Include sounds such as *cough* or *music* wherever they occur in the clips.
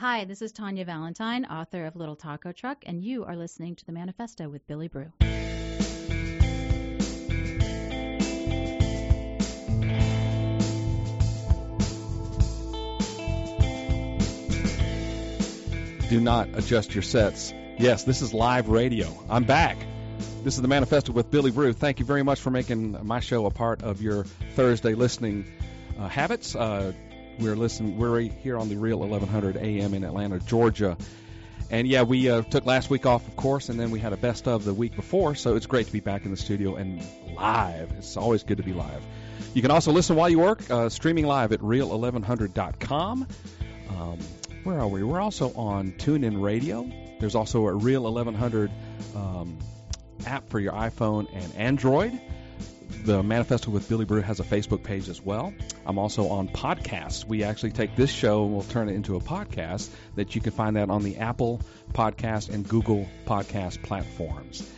Hi, this is Tanya Valentine, author of Little Taco Truck, and you are listening to The Manifesto with Billy Brew. Do not adjust your sets. Yes, this is live radio. I'm back. This is the Manifesto with Billy Brew. Thank you very much for making my show a part of your Thursday listening uh, habits. Uh, we're listening. We're here on the Real 1100 AM in Atlanta, Georgia. And yeah, we uh, took last week off, of course, and then we had a best of the week before. So it's great to be back in the studio and live. It's always good to be live. You can also listen while you work, uh, streaming live at real1100.com. Um, where are we? We're also on TuneIn Radio. There's also a Real 1100 um, app for your iPhone and Android. The Manifesto with Billy Brew has a Facebook page as well. I'm also on podcasts. We actually take this show and we'll turn it into a podcast that you can find that on the Apple Podcast and Google Podcast platforms.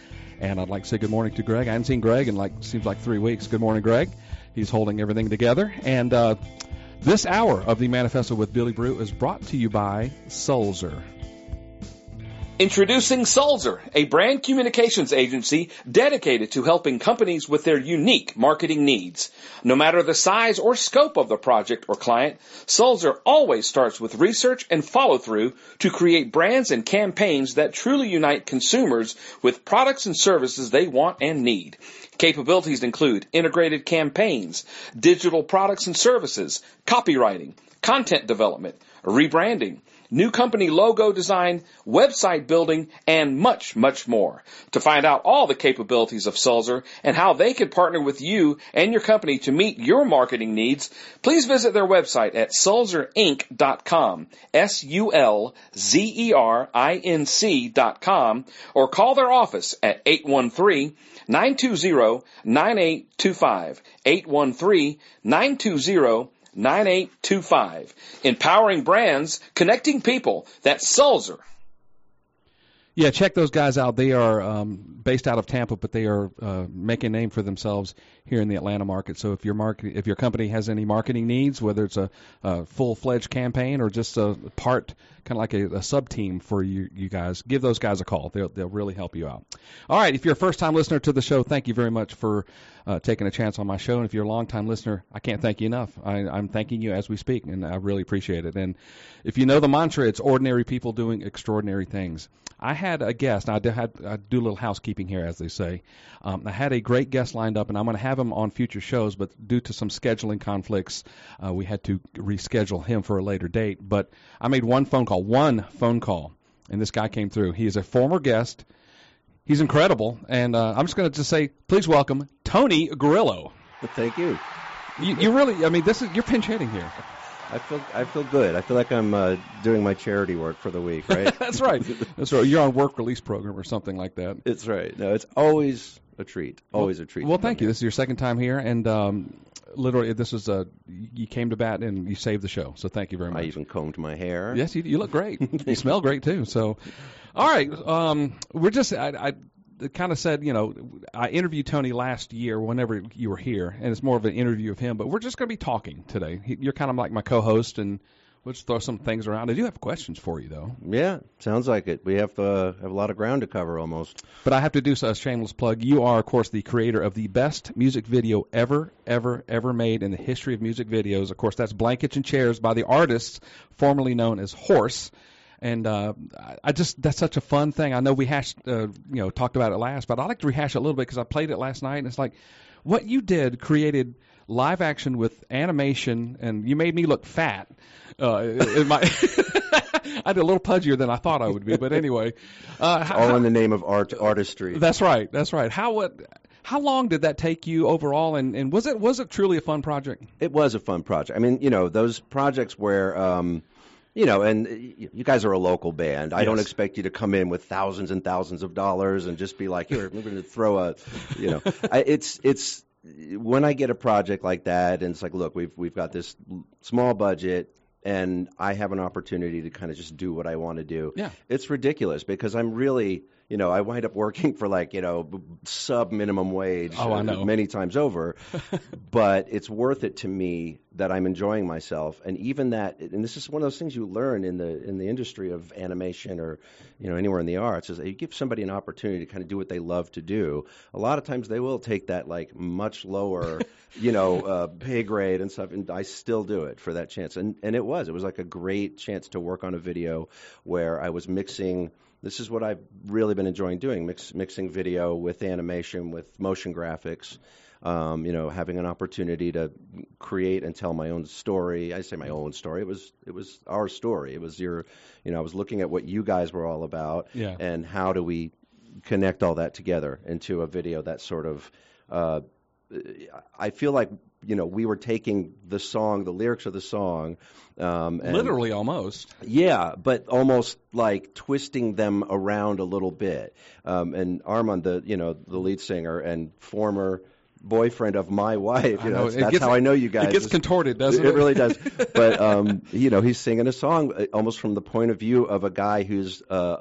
And I'd like to say good morning to Greg. I haven't seen Greg in like seems like three weeks. Good morning, Greg. He's holding everything together. And uh, this hour of the Manifesto with Billy Brew is brought to you by Sulzer. Introducing Sulzer, a brand communications agency dedicated to helping companies with their unique marketing needs. No matter the size or scope of the project or client, Sulzer always starts with research and follow through to create brands and campaigns that truly unite consumers with products and services they want and need. Capabilities include integrated campaigns, digital products and services, copywriting, content development, rebranding, new company logo design, website building, and much, much more. To find out all the capabilities of Sulzer and how they can partner with you and your company to meet your marketing needs, please visit their website at sulzerinc.com, S-U-L-Z-E-R-I-N-C dot com, or call their office at 813 920 9825. 813 920 9825. Empowering brands, connecting people. That's Sulzer. Yeah, check those guys out. They are um, based out of Tampa, but they are uh, making a name for themselves here in the Atlanta market. So if your market, if your company has any marketing needs, whether it's a, a full-fledged campaign or just a part, kind of like a, a sub team for you, you guys, give those guys a call. They'll they'll really help you out. All right, if you're a first-time listener to the show, thank you very much for uh, taking a chance on my show. And if you're a long-time listener, I can't thank you enough. I, I'm thanking you as we speak, and I really appreciate it. And if you know the mantra, it's ordinary people doing extraordinary things. I had a guest. I, had, I do a little housekeeping here, as they say. Um, I had a great guest lined up, and I'm going to have him on future shows, but due to some scheduling conflicts, uh, we had to reschedule him for a later date. But I made one phone call, one phone call, and this guy came through. He is a former guest. He's incredible, and uh, I'm just going to just say, please welcome Tony Grillo. Thank you. You, you really, I mean, this is you're pinch hitting here. I feel I feel good. I feel like I'm uh, doing my charity work for the week, right? *laughs* That's right. That's right. You're on work release program or something like that. It's right. No, it's always a treat. Always well, a treat. Well, thank you. This is your second time here, and um, literally, this was a you came to bat and you saved the show. So thank you very much. I even combed my hair. Yes, you, you look great. *laughs* you smell great too. So, all right, um, we're just I, I kind of said, you know, I interviewed Tony last year whenever you were here, and it's more of an interview of him. But we're just going to be talking today. You're kind of like my co-host, and we'll just throw some things around. I do have questions for you, though. Yeah, sounds like it. We have uh, have a lot of ground to cover almost. But I have to do a shameless plug. You are, of course, the creator of the best music video ever, ever, ever made in the history of music videos. Of course, that's Blankets and Chairs by the artist formerly known as Horse and uh, I just that's such a fun thing. I know we hashed, uh, you know, talked about it last, but I like to rehash it a little bit because I played it last night, and it's like what you did created live action with animation, and you made me look fat. Uh, in my I did a little pudgier than I thought I would be, but anyway, uh, how, all in the name of art artistry. That's right. That's right. How what? How long did that take you overall, and, and was it was it truly a fun project? It was a fun project. I mean, you know, those projects where um, you know, and uh, you guys are a local band. I yes. don't expect you to come in with thousands and thousands of dollars and just be like, here, we're going to throw a, you know, *laughs* I, it's it's when I get a project like that, and it's like, look, we've we've got this small budget, and I have an opportunity to kind of just do what I want to do. Yeah, it's ridiculous because I'm really, you know, I wind up working *laughs* for like, you know, sub minimum wage. Oh, uh, know. Many times over, *laughs* but it's worth it to me that I'm enjoying myself, and even that, and this is one of those things you learn in the in the industry of animation or you know anywhere in the arts is that you give somebody an opportunity to kind of do what they love to do. A lot of times they will take that like much lower, you know, *laughs* uh, pay grade and stuff, and I still do it for that chance. And and it was it was like a great chance to work on a video where I was mixing. This is what I've really been enjoying doing: mix, mixing video with animation, with motion graphics um, you know, having an opportunity to create and tell my own story. I say my own story. It was it was our story. It was your, you know, I was looking at what you guys were all about, Yeah. and how do we connect all that together into a video that sort of. Uh, I feel like you know we were taking the song, the lyrics of the song, um, and Literally, almost. yeah, but almost like twisting them around a little bit. Um, and Armand, the you know the lead singer and former boyfriend of my wife, you know, know, that's, gets- how I know you guys. It gets contorted, doesn't it? it really does. *laughs* But um, you know, he's singing a song uh, almost from the point of view of a guy who's uh,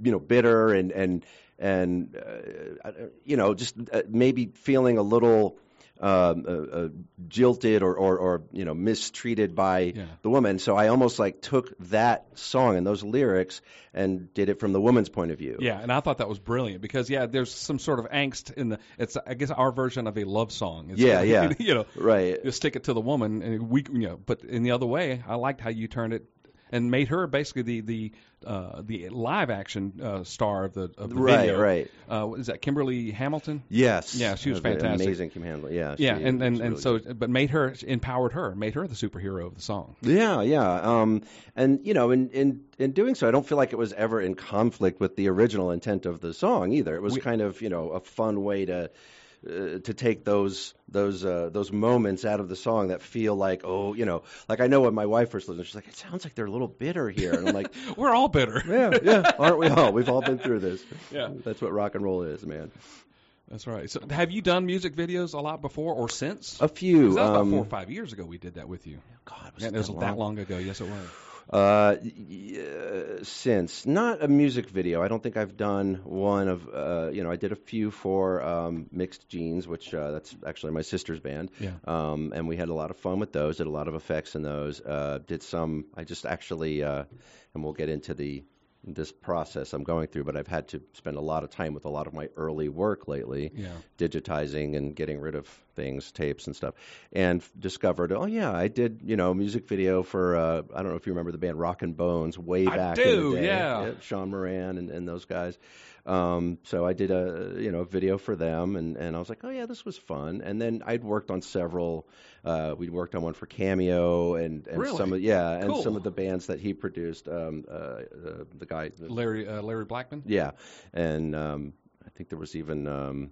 you know bitter and and and uh, uh, you know just uh, maybe feeling a little. Um, uh, uh, jilted or, or, or you know mistreated by Yeah. the woman. So I almost like took that song and those lyrics and did it from the woman's point of view. Yeah, and I thought that was brilliant because yeah, there's some sort of angst in the. It's I guess our version of a love song. It's, Yeah, yeah. *laughs* you know, Right. you stick it to the woman, and we, you know, but in the other way, I liked how you turned it and made her basically the the uh, the live action uh, star of the of the Right, video. right. Uh, what is that Kimberly Hamilton? Yes. Yeah, she was fantastic. Amazing Kim Handler. Yeah. Yeah, she and and, and really so, good. but made her empowered her, made her the superhero of the song. Yeah, yeah. Um, and you know, in, in in doing so, I don't feel like it was ever in conflict with the original intent of the song either. It was We- kind of you know a fun way to. Uh, to take those those uh, those moments out of the song that feel like oh you know like I know when my wife first listened she's like it sounds like they're a little bitter here and I'm like *laughs* We're all bitter. *laughs* yeah yeah aren't we all we've all been through this Yeah. that's what rock and roll is man That's right. So, have you done music videos a lot before or since? a few that was about um, four or five years ago we did that with you. God was Yeah, it was that that long ago. Yes, it was. Uh, uh, since not a music video, I don't think I've done one of. Uh, you know, I did a few for um, Mixed Jeans, which uh, that's actually my sister's band. Yeah. Um, and we had a lot of fun with those. Did a lot of effects in those. Uh, did some. I just actually, uh, and we'll get into the this process I'm going through, but I've had to spend a lot of time with a lot of my early work lately Yeah. digitizing and getting rid of things, tapes and stuff, and f- discovered, oh yeah, I did, you know, music video for uh, I don't know if you remember the band Rock and Bones way I back do, in the day. yeah. Sean Moran and, and those guys. Um, so I did a you know video for them, and and I was like, oh yeah, this was fun. And then I'd worked on several. Uh, we'd worked on one for Cameo and and Really? some of yeah, and Cool. some of the bands that he produced. Um, uh, uh, the guy, Larry uh, Larry Blackmon. yeah, and um, I think there was even um,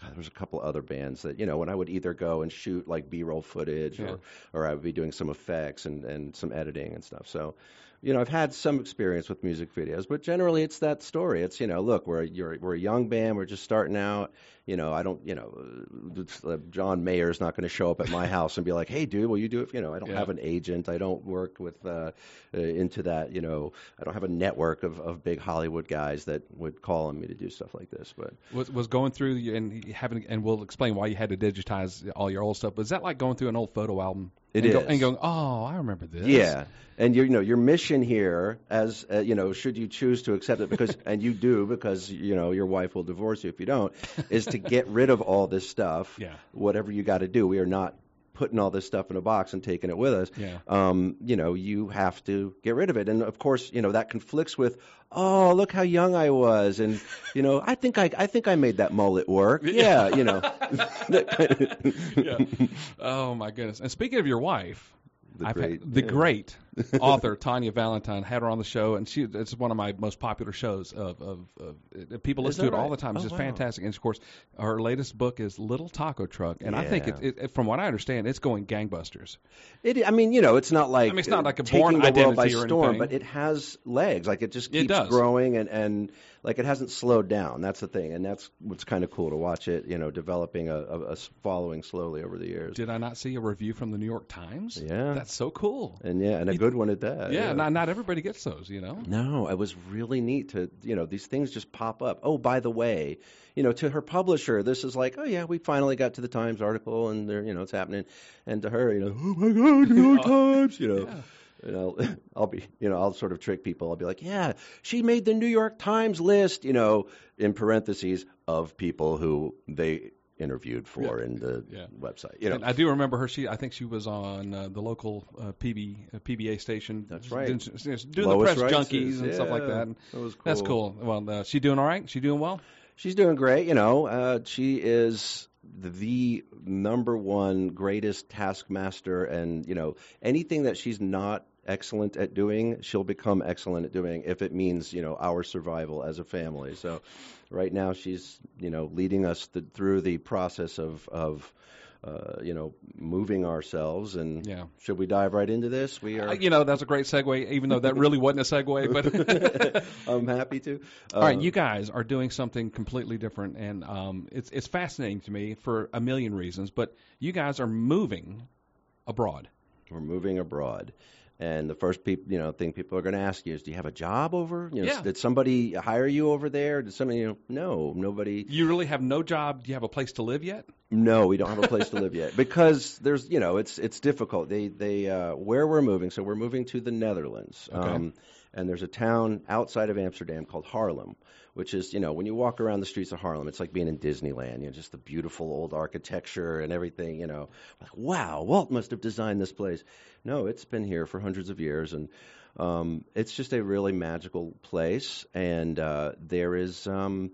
God, there was a couple other bands that you know when I would either go and shoot like B-roll footage Yeah. or or I would be doing some effects and and some editing and stuff. So. You know, I've had some experience with music videos, but generally it's that story. It's you know, look, we're a, you're, we're a young band, we're just starting out. You know, I don't, you know, uh, uh, John Mayer's not going to show up at my house and be like, "Hey, dude, will you do it?" You know, I don't Yeah. have an agent. I don't work with uh, uh, into that. You know, I don't have a network of, of big Hollywood guys that would call on me to do stuff like this. But Was was going through and having and we'll explain why you had to digitize all your old stuff. Was that like going through an old photo album? It and go- and going, oh, I remember this. Yeah, and you know your mission here, as uh, you know, should you choose to accept it, because and you do, because you know your wife will divorce you if you don't, is to get rid of all this stuff. *laughs* Yeah. Whatever you got to do, we are not putting all this stuff in a box and taking it with us. Yeah. Um, you know, you have to get rid of it, and of course, you know that conflicts with. Oh, look how young I was, and you know, I think I, I think I made that mullet work. *laughs* Yeah, you know, *laughs* yeah. Oh my goodness. And speaking of your wife, The I've great- had, the yeah. great author Tanya Valentine had her on the show, and she it's one of my most popular shows. Of, of, of uh, people listen to it all the time. It's Oh, just wow. fantastic. And of course, her latest book is Little Taco Truck, and I think it, it, it, from what I understand, it's going gangbusters. It, I mean, you know, it's not like I mean, it's not like a Bourne the world by storm, but it has legs. Like it just It keeps does. growing, and and like it hasn't slowed down. That's the thing, and that's what's kind of cool to watch it. You know, developing a, a, a following slowly over the years. Did I not see a review from the New York Times? Yeah. that's so cool. and yeah, and a good good one at that. Yeah, not not everybody gets those, you know. No, it was really neat to, you know, these things just pop up. Oh, by the way, you know, to her publisher, this is like, oh yeah, we finally got to the Times article, and there, you know, it's happening. And to her, you know, oh my God, New York *laughs* oh, Times, you know. Yeah. You *laughs* know, I'll be, you know, I'll sort of trick people. I'll be like, yeah, she made the New York Times list, you know, in parentheses of people who they interviewed for Yeah. in the Yeah. website. You know, And I do remember her. She, I think she was on uh, the local uh, PB uh, PBA station. That's right. Doing, doing the press junkies and stuff like that. And that was That's cool. cool. Well, uh, she doing all right? She doing well? She's doing great. You know, uh, she is the number one greatest taskmaster, and you know, anything that she's not excellent at doing, she'll become excellent at doing if it means you know our survival as a family. So, right now she's you know leading us th- through the process of of. Uh, you know, moving ourselves, and Yeah. should we dive right into this? We are. Uh, you know, that's a great segue, even though that really wasn't a segue. *laughs* But *laughs* I'm happy to. all right, Uh, you guys are doing something completely different, and um, it's it's fascinating to me for a million reasons. But you guys are moving abroad. we're moving abroad. And the first peop, you know, thing people are going to ask you is, "Do you have a job over? You know, Yeah. Did somebody hire you over there? Did somebody? You know, no, nobody. You really have no job. Do you have a place to live yet? No, we don't have a place to live yet *laughs* because there's, you know, it's it's difficult. They they uh, where we're moving. So we're moving to the Netherlands. Okay. Um, and there's a town outside of Amsterdam called Haarlem, which is, you know, when you walk around the streets of Haarlem, it's like being in Disneyland. You know, just the beautiful old architecture and everything. You know, like wow, Walt must have designed this place. No, it's been here for hundreds of years, and um, it's just a really magical place. And uh, there is. Um,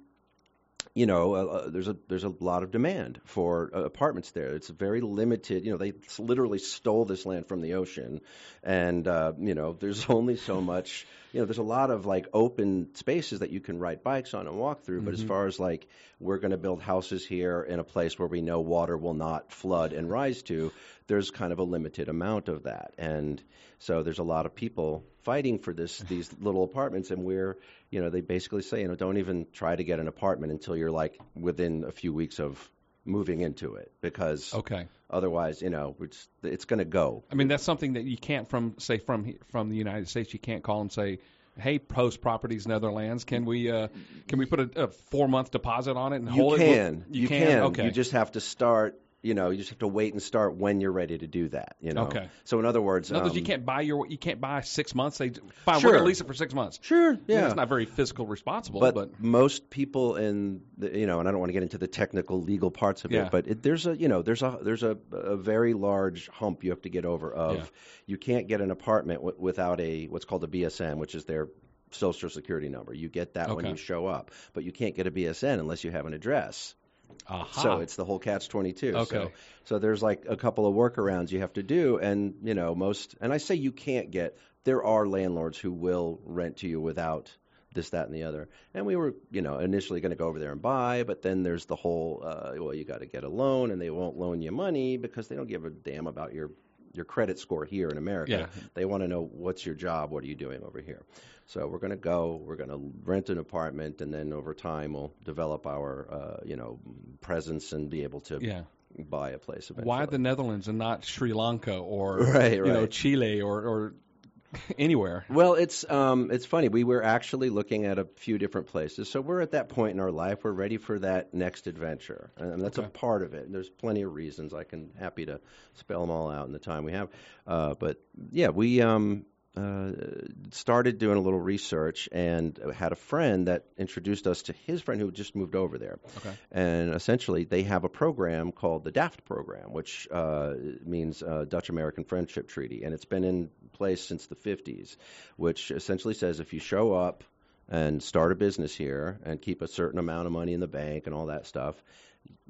you know, uh, uh, there's a there's a lot of demand for uh, apartments there. It's very limited. You know, they literally stole this land from the ocean, and uh, you know, there's *laughs* only so much. You know, there's a lot of like open spaces that you can ride bikes on and walk through. But as far as like we're going to build houses here in a place where we know water will not flood and rise to, there's kind of a limited amount of that, and so there's a lot of people fighting for this these little apartments, and we're you know, they basically say, you know, don't even try to get an apartment until you're like within a few weeks of moving into it because Okay. otherwise, you know, it's it's going to go. I mean, that's something that you can't from say from from the United States. You can't call and say, "Hey, Post Properties Netherlands, can we uh, can we put a, a four month deposit on it and You hold can, it?" you can. Okay. You just have to start. You know, you just have to wait and start when you're ready to do that. You know. Okay. So in other words, In other words, you um, can't buy your you can't buy six months. They fine, we're gonna lease it for six months. Sure. Yeah. it's not very fiscal responsible, but, but, most people in the, you know, and I don't want to get into the technical legal parts of Yeah. it, but it, there's a you know there's a there's a, a very large hump you have to get over of Yeah. you can't get an apartment w- without a what's called a BSN, which is their social security number. You get that when you show up, but you can't get a BSN unless you have an address. Aha. So it's the whole catch 22. Okay. So, so there's like a couple of workarounds you have to do. And, you know, most, and I say you can't get, there are landlords who will rent to you without this, that, and the other. And we were, you know, initially going to go over there and buy, but then there's the whole, uh, well, you got to get a loan and they won't loan you money because they don't give a damn about your, your credit score here in America. Yeah. They want to know what's your job, what are you doing over here. So we're going to go, we're going to rent an apartment, and then over time we'll develop our, uh, you know, presence and be able to yeah. buy a place eventually. Why the Netherlands and not Sri Lanka or *laughs* Right, you know. Chile or or anywhere? Well, it's um, it's funny. We were actually looking at a few different places, so we're at that point in our life. We're ready for that next adventure, and that's Okay. a part of it. And there's plenty of reasons. I can happy to spell them all out in the time we have. Uh, but yeah, we um, uh, started doing a little research and had a friend that introduced us to his friend who just moved over there. Okay. And essentially, they have a program called the DAFT program, which uh, means uh, Dutch American Friendship Treaty. And it's been in place since the 50s, which essentially says if you show up and start a business here and keep a certain amount of money in the bank and all that stuff,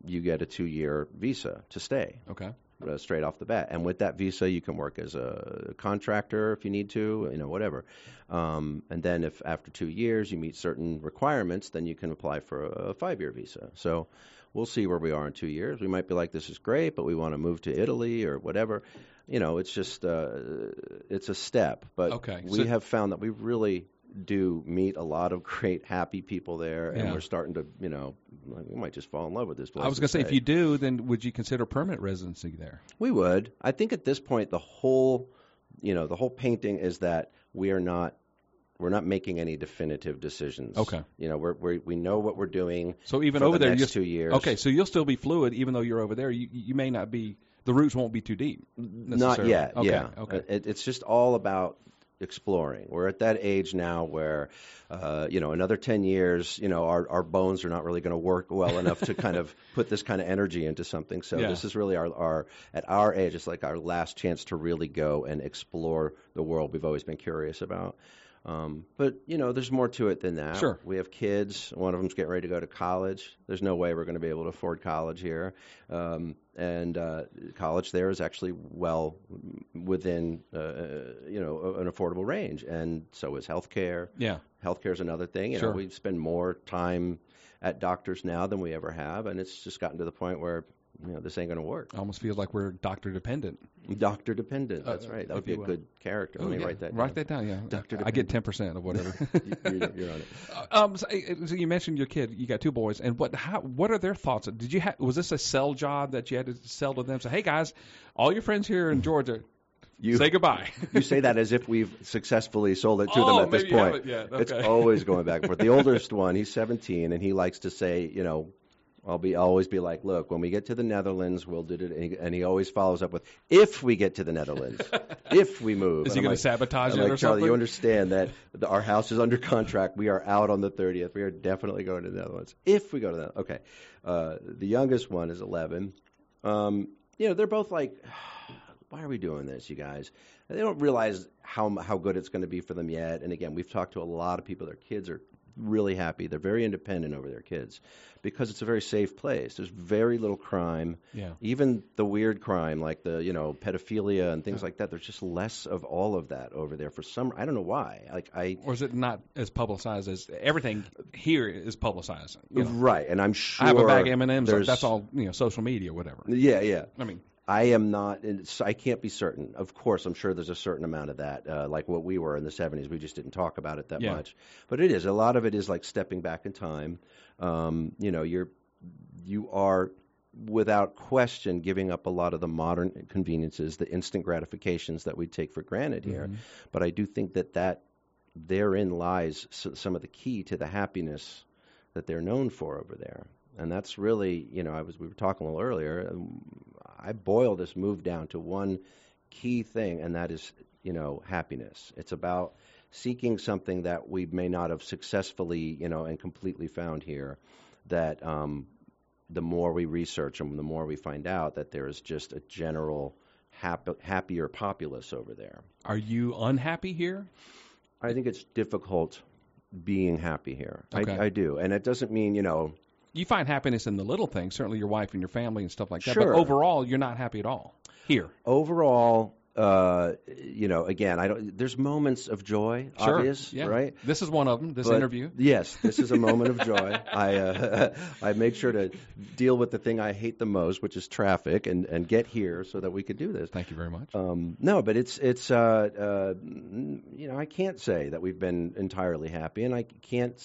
you get a two year visa to stay Okay. Uh, straight off the bat. And with that visa, you can work as a contractor if you need to, you know, whatever. Um, and then if after two years you meet certain requirements, then you can apply for a, a five-year visa. So we'll see where we are in two years. We might be like, this is great, but we want to move to Italy or whatever. You know, it's just uh, it's a step. But Okay, we so- have found that we really do meet a lot of *laughs* great, happy people there, and Yeah. we're starting to, you know, we might just fall in love with this place. I was going to say, if you do, then would you consider permanent residency there? We would. I think at this point, the whole you know, the whole painting is that we are not we're not making any definitive decisions. Okay. You know, we're, we're we know what we're doing. So even over the there, next two years. Okay, so you'll still be fluid, even though you're over there. You you may not be. The roots won't be too deep. Not yet. Okay, Yeah. Okay. It, it's just all about exploring. We're at that age now where, uh, you know, another 10 years, you know, our, our bones are not really going to work well enough to kind of *laughs* put this kind of energy into something. So Yeah. this is really our, our, at our age, it's like our last chance to really go and explore the world we've always been curious about. Um, but you know, there's more to it than that. Sure. We have kids. One of them's getting ready to go to college. There's no way we're going to be able to afford college here. Um, and uh, college there is actually well within uh, you know an affordable range, and so is healthcare. yeah. Healthcare is another thing. You Sure. know, we spend more time at doctors now than we ever have, and it's just gotten to the point where you know this ain't going to work. Almost feels like we're doctor dependent. Doctor dependent. Uh, That's right. That would be a will. good character. Let Oh, me yeah. write that. Write down. that down. Yeah. Doctor I get ten percent of whatever. *laughs* you're, you're on it. Um, so, uh, so you mentioned your kid. You got two boys, and what? How? What are their thoughts? Did you have? Was this a sell job that you had to sell to them? Say, hey guys, all your friends here in *laughs* Georgia, You say goodbye. you say that as if we've successfully sold it to Oh, them at this point. It's Okay. always going *laughs* back and forth. The oldest one, he's 17, and he likes to say, you know, I'll be always be like, look, when we get to the Netherlands, we'll do it. And he, always follows up with, if we get to the Netherlands, *laughs* if we move. Is And he going to sabotage I'm it like, or Charlie, something? you understand that *laughs* the, our house is under contract. We are out on the 30th. We are definitely going to the Netherlands. If we go to the okay, uh, the youngest one is 11. Um, you know, they're both like, *sighs* why are we doing this, you guys? And they don't realize how how good it's going to be for them yet. And again, we've talked to a lot of people. Their kids are really happy. They're very independent over their kids because it's a very safe place. There's very little crime. Yeah. Even the weird crime like the, you know, pedophilia and things like that, there's just less of all of that over there for some I don't know why. Like I Or is it not as publicized as everything here is publicized? You know, right, and I'm sure I have a bag of M and M's. there's- That's all you know, social media, whatever. Yeah, yeah. I mean, I am not. I can't be certain. Of course, I'm sure there's a certain amount of that, uh, like what we were in the 70s. We just didn't talk about it that Yeah. much. But it is a lot of it is like stepping back in time. Um, you know, you're you are without question giving up a lot of the modern conveniences, the instant gratifications that we take for granted here. Mm-hmm. But I do think that that therein lies some of the key to the happiness that they're known for over there. And that's really, you know, I was we were talking a little earlier. um, I boil this move down to one key thing, and that is, you know, happiness. It's about seeking something that we may not have successfully, you know, and completely found here. That um, the more we research and the more we find out that there is just a general happy, happier populace over there. are you unhappy here? I think it's difficult being happy here. Okay. I, I do, and it doesn't mean you know. You find happiness in the little things, certainly your wife and your family and stuff like that. Sure. But overall, you're not happy at all here. Overall, uh, you know, again, I don't. There's moments of joy, Sure. obvious, yeah. right? This is one of them. This But interview. Yes, this is a moment of *laughs* joy. I uh, *laughs* I make sure to deal with the thing I hate the most, which is traffic, and and get here so that we could do this. Thank you very much. Um, no, but it's it's uh, uh, you know I can't say that we've been entirely happy, and I can't.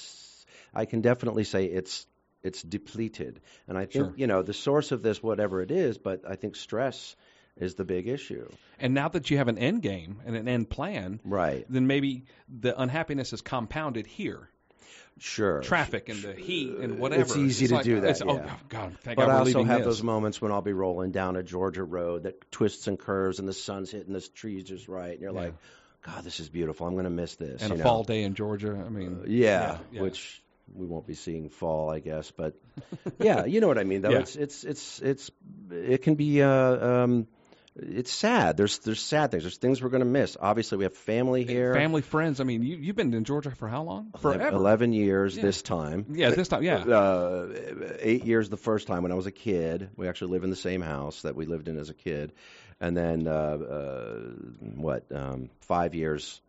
I can definitely say it's it's depleted, and I think Sure. you know the source of this, whatever it is, but I think stress is the big issue. And now that you have an end game and an end plan, Right. then maybe the unhappiness is compounded here. Sure. Traffic and the heat and whatever. It's easy to like, do that, it's- Oh yeah. Oh, God, thank But God I also have this. those moments when I'll be rolling down a Georgia road that twists and curves, and the sun's hitting the trees just right, and you're Yeah. like, "God, this is beautiful. I'm going to miss this." and a know? fall day in Georgia. I mean, uh, yeah, yeah. which we won't be seeing fall, I guess. But *laughs* yeah, you know what I mean. Though Yeah. it's it's it's it's it can be uh, um, it's sad. There's there's sad things. There's things we're going to miss. Obviously, we have family here. family, friends. I mean, you you've been in Georgia for how long? Forever. Eleven years Yeah. this time. Yeah, this time. Yeah. Uh, eight years the first time when I was a kid. We actually live in the same house that we lived in as a kid, and then uh, uh, what? Um, five years.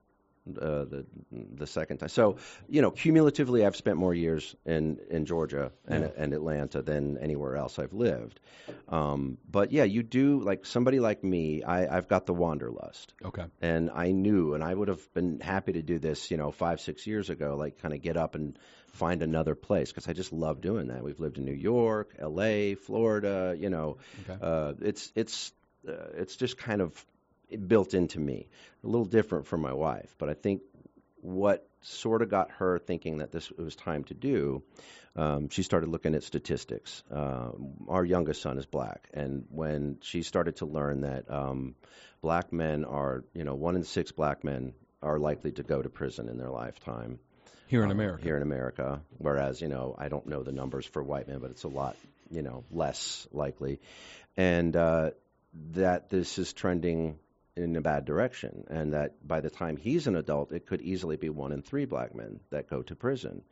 Uh, the the second time. So you know, cumulatively, I've spent more years in in Georgia and Yeah. and Atlanta than anywhere else I've lived. Um, but yeah, you do like somebody like me. I, I've got the wanderlust Okay. and I knew, and I would have been happy to do this, you know, five, six years ago, like kind of get up and find another place because I just love doing that. We've lived in New York, L.A., Florida, you know, Okay. uh, it's it's uh, it's just kind of built into me. A little different from my wife, but I think what sort of got her thinking that this was time to do, um, she started looking at statistics. Uh, our youngest son is black, and when she started to learn that um, black men are, you know, one in six black men are likely to go to prison in their lifetime. Here in um, America. Here in America. Whereas, you know, I don't know the numbers for white men, but it's a lot, you know, less likely. And uh, that this is trending in a bad direction, and that by the time he's an adult, it could easily be one in three black men that go to prison.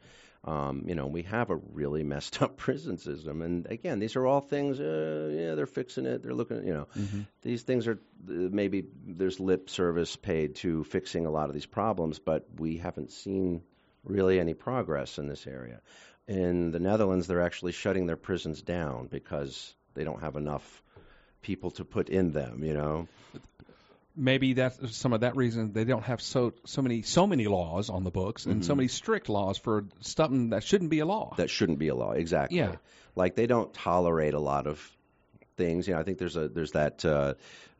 Um, you know, we have a really *laughs* messed up prison system, and again, these are all things. Uh, yeah, they're fixing it. They're looking. You know, Mm-hmm. these things are uh, maybe there's lip service paid to fixing a lot of these problems, but we haven't seen really any progress in this area. In the Netherlands, they're actually shutting their prisons down because they don't have enough people to put in them. You know. Maybe that's some of that reason they don't have so so many so many laws on the books and so many strict laws for something that shouldn't be a law. that shouldn't be a law. Exactly. Yeah. Like they don't tolerate a lot of things. You know, I think there's a there's that uh,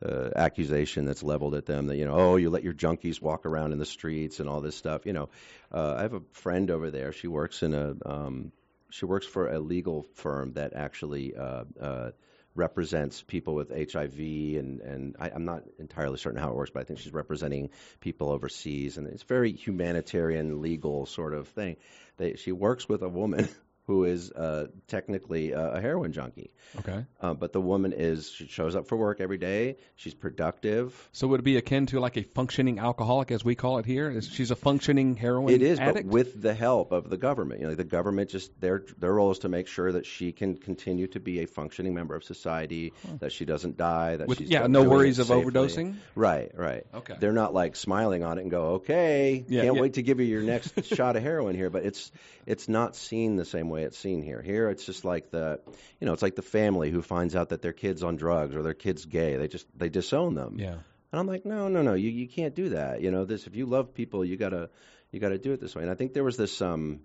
uh, accusation that's leveled at them that you know, oh, you let your junkies walk around in the streets and all this stuff. You know, uh, I have a friend over there. She works in a um, she works for a legal firm that actually. Uh, uh, represents people with HIV and and I, I'm not entirely certain how it works, but I think she's representing people overseas, and it's very humanitarian, legal sort of thing. They, she works with a woman *laughs* who is uh, technically a heroin junkie, Okay. uh, but the woman is she shows up for work every day. She's productive. So would it be akin to like a functioning alcoholic, as we call it here? Is she's a functioning heroin It is, addict? but with the help of the government. You know, the government just their their role is to make sure that she can continue to be a functioning member of society, that she doesn't die, that With- she's yeah, no worries of safely. overdosing? Right, right. Okay. They're not like smiling on it and go, "Okay, Yeah, can't yeah. wait to give you your next *laughs* shot of heroin here." But it's it's not seen the same way it's seen here. Here, it's just like the, you know, it's like the family who finds out that their kid's on drugs or their kid's gay. They just they disown them. yeah. And I'm like, no, no, no, you you can't do that. You know, this if you love people, you gotta you gotta do it this way. And I think there was this um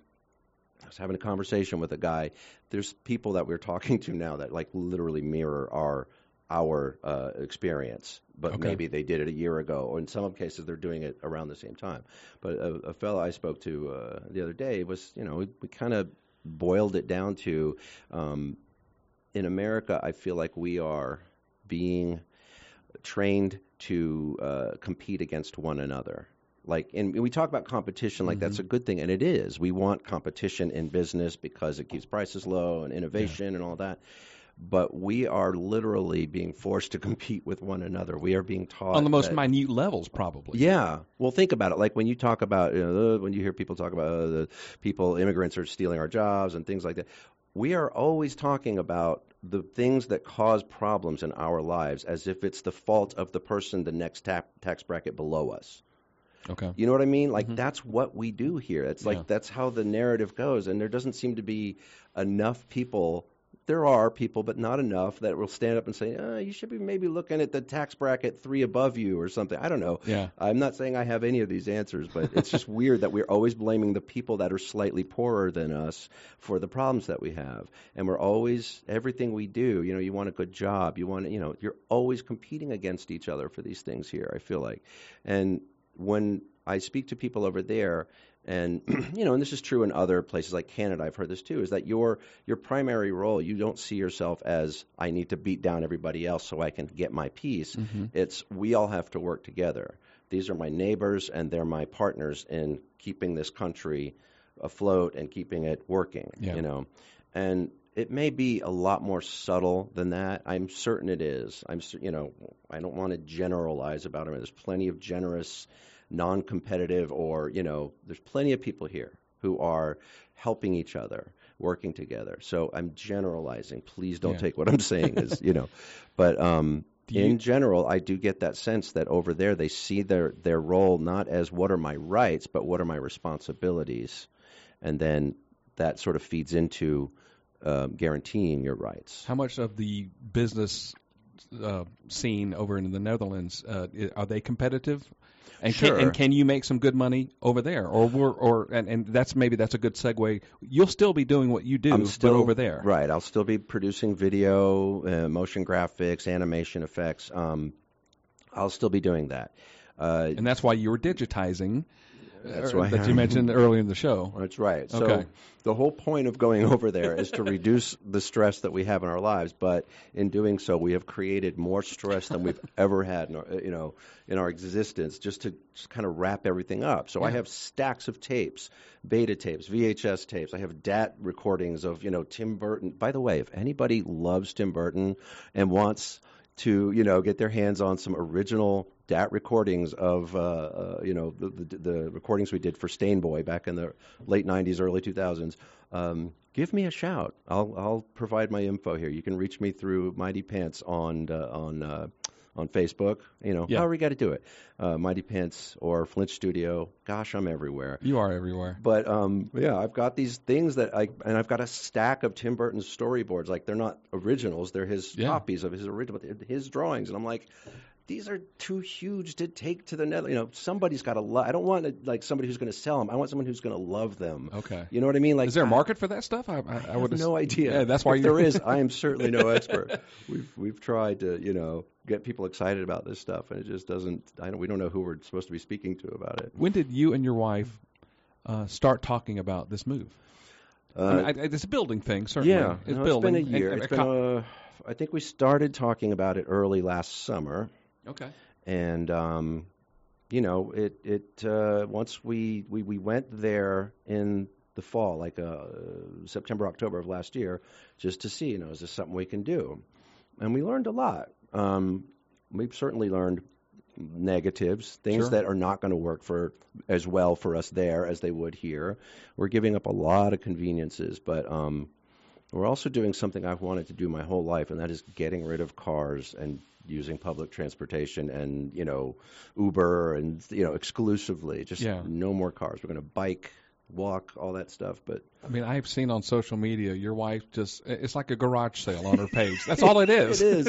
I was having a conversation with a guy. There's people that we're talking to now that like literally mirror our our uh, experience, but Okay. maybe they did it a year ago, or in some cases they're doing it around the same time. But a, a fellow I spoke to uh, the other day was, you know, we, we kind of boiled it down to, um, in America, I feel like we are being trained to uh, compete against one another. Like, and we talk about competition like that's a good thing, and it is. We want competition in business because it keeps prices low and innovation and all that. But we are literally being forced to *laughs* compete with one another. We are being taught On the most that- minute levels, probably. yeah. Well, think about it. Like when you talk about, you know, when you hear people talk about uh, the people, immigrants are stealing our jobs and things like that. We are always talking about the things that cause problems in our lives as if it's the fault of the person the next ta- tax bracket below us. Okay. You know what I mean? Like that's what we do here. It's like Yeah. that's how the narrative goes, and there doesn't seem to be enough people. There are people, but not enough that will stand up and say, oh, "You should be maybe looking at the tax bracket three above you or something." I don't know. Yeah. I'm not saying I have any of these answers, but it's just *laughs* weird that we're always blaming the people that are slightly poorer than us for the problems that we have, and we're always everything we do. You know, you want a good job, you want, you know, you're always competing against each other for these things here. I feel like, and when I speak to people over there, and *clears throat* you know, and this is true in other places like Canada, I've heard this too, is that your your primary role, you don't see yourself as I need to beat down everybody else so I can get my piece. Mm-hmm. It's we all have to work together. These are my neighbors and they're my partners in keeping this country afloat and keeping it working. Yeah. You know, and it may be a lot more subtle than that. I'm certain it is. I'm, you know, I don't want to generalize about it. There's plenty of generous, non-competitive, or you know, there's plenty of people here who are helping each other, working together. So I'm generalizing. Please don't Yeah. take what I'm saying as you know, *laughs* but um, you- in general, I do get that sense that over there they see their their role not as what are my rights, but what are my responsibilities, and then that sort of feeds into um, guaranteeing your rights. How much of the business uh, scene over in the Netherlands uh, are they competitive? And Sure. can, and can you make some good money over there, or we're, or and, and that's maybe that's a good segue. You'll still be doing what you do, I'm still but over there, Right. I'll still be producing video, uh, motion graphics, animation effects. Um, I'll still be doing that. Uh, And that's why you were digitizing. That's uh, why that you mentioned early in the show. That's right. So Okay. the whole point of going over there is to reduce the stress that we have in our lives, but in doing so, we have created more stress than we've *laughs* ever had, in our, you know, in our existence, just to just kind of wrap everything up. So I have stacks of tapes, beta tapes, VHS tapes. I have DAT recordings of, you know, Tim Burton. By the way, if anybody loves Tim Burton and wants to you know get their hands on some original DAT recordings of uh, uh, you know the, the, the recordings we did for Stain Boy back in the late '90s, early 2000s. Um, give me a shout. I'll I'll provide my info here. You can reach me through Mighty Pants on uh, on uh, on Facebook. You know, Yeah. however you got to do it. Uh, Mighty Pants or Flint Studio. Gosh, I'm everywhere. You are everywhere. But um, yeah, I've got these things that I and I've got a stack of Tim Burton's storyboards. Like they're not originals; they're his Yeah. copies of his original, his drawings. And I'm like, these are too huge to take to the net. You know, somebody's got to love. I don't want to, like somebody who's going to sell them. I want someone who's going to love them. Okay. You know what I mean? Like, Is there a market for that stuff? I, I, I, I would have no idea. Yeah, that's why if there is. *laughs* I am certainly no expert. *laughs* We've we've tried to you know get people excited about this stuff, and it just doesn't. I don't. We don't know who we're supposed to be speaking to about it. When did you and your wife uh, start talking about this move? Uh, I mean, it's a building thing, certainly. Yeah, it's no, building. It's been a year. And- It's and been, uh, I think we started talking about it early last summer, okay. and um, you know, it it uh, once we, we we went there in the fall, like uh, September October of last year, just to see, you know, is this something we can do? And we learned a lot. Um, we've certainly learned negatives, things Sure. that are not going to work for as well for us there as they would here. We're giving up a lot of conveniences, but um, we're also doing something I've wanted to do my whole life, and that is getting rid of cars and using public transportation and you know Uber and you know exclusively just Yeah. no more cars. We're going to bike, walk, all that stuff. But I mean, I've seen on social media your wife just—it's like a garage sale on her page. That's all it is. *laughs* It is.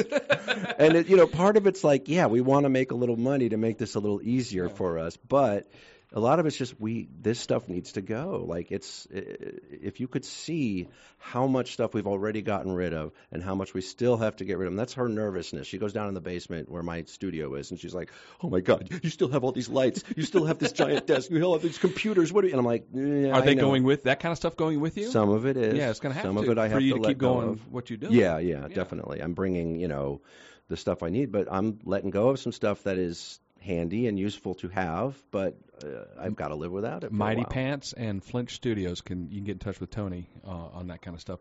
and it, you know, part of it's like, yeah, we want to make a little money to make this a little easier for us, but a lot of it's just we this stuff needs to go. Like it's if you could see how much stuff we've already gotten rid of and how much we still have to get rid of. And that's her nervousness. She goes down in the basement where my studio is and she's like, "Oh my god, you still have all these lights. You still have this giant *laughs* desk. You still have these computers. What are you?" And I'm like, yeah, Are I they know. going with that kind of stuff? Going with you? Some of it is. yeah, it's going to have Some to of it I have to, to let keep go going of. what you do. Yeah, yeah, Yeah. definitely. I'm bringing, you know, the stuff I need, but I'm letting go of some stuff that is handy and useful to have, but uh, I've got to live without it. Mighty. Pants and Flinch Studios can you can get in touch with Tony uh, on that kind of stuff.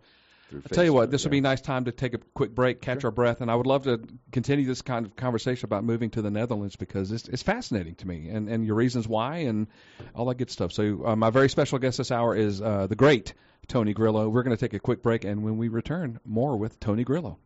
Through I tell you what, this would be a nice time to take a quick break, catch our breath, and I would love to continue this kind of conversation about moving to the Netherlands because it's, it's fascinating to me, and, and your reasons why, and all that good stuff. So, uh, my very special guest this hour is uh, the great Tony Grillo. We're going to take a quick break, and when we return, more with Tony Grillo.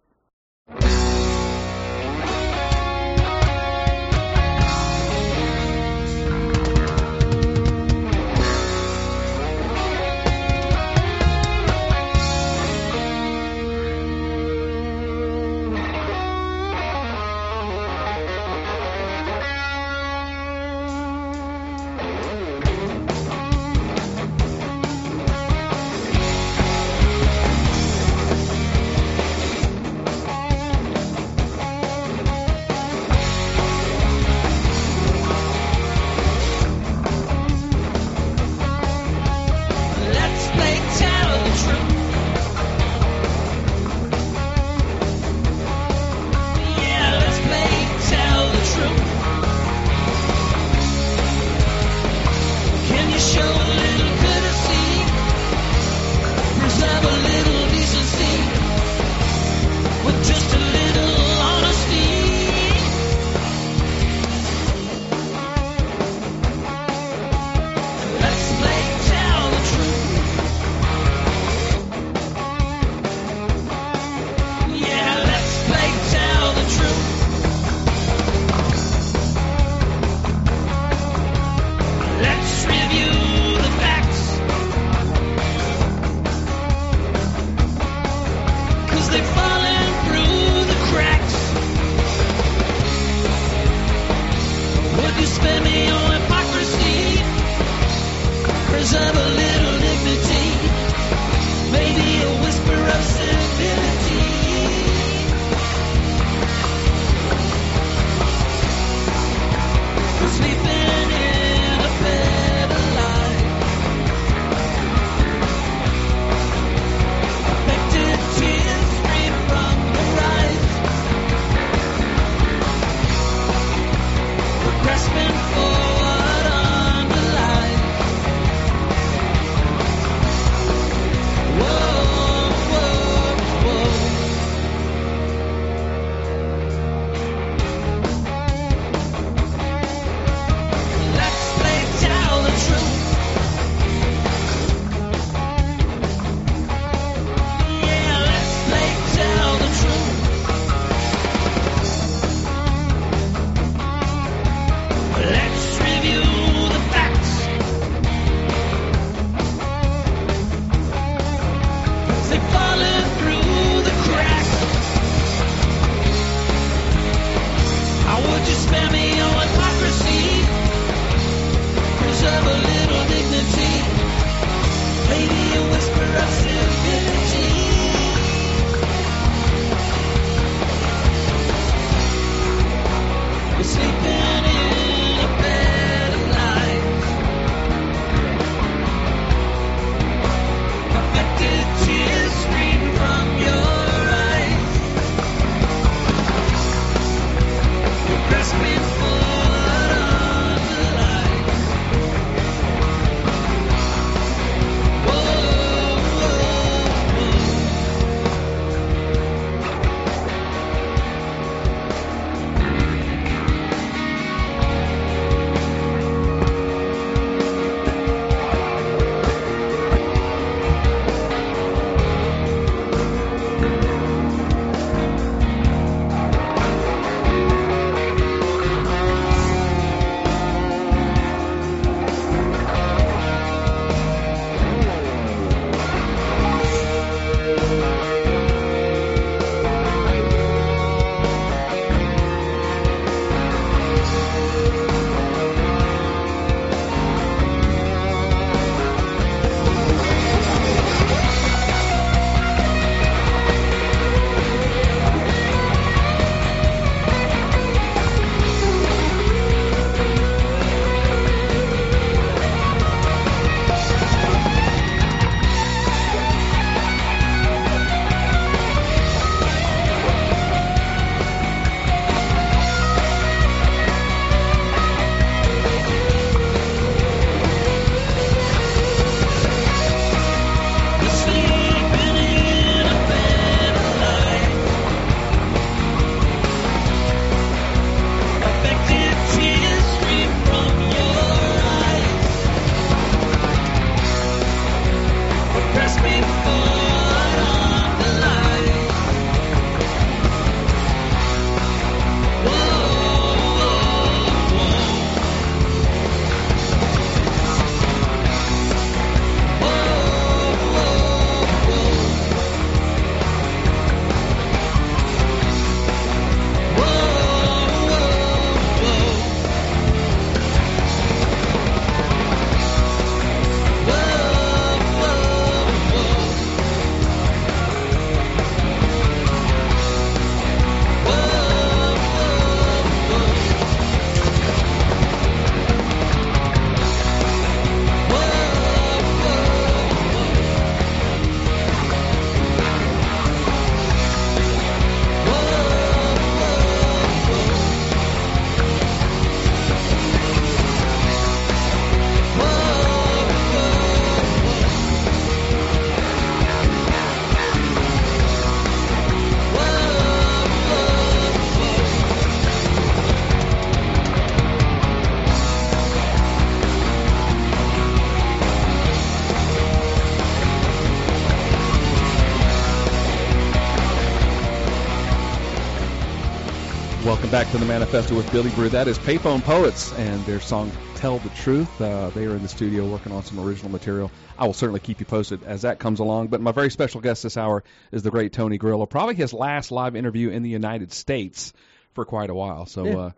Back to the Manifesto with Billy Brew. That is Payphone Poets and their song "Tell the Truth." Uh, they are in the studio working on some original material. I will certainly keep you posted as that comes along. But my very special guest this hour is the great Tony Grillo. Probably his last live interview in the United States for quite a while. So. Yeah. Uh,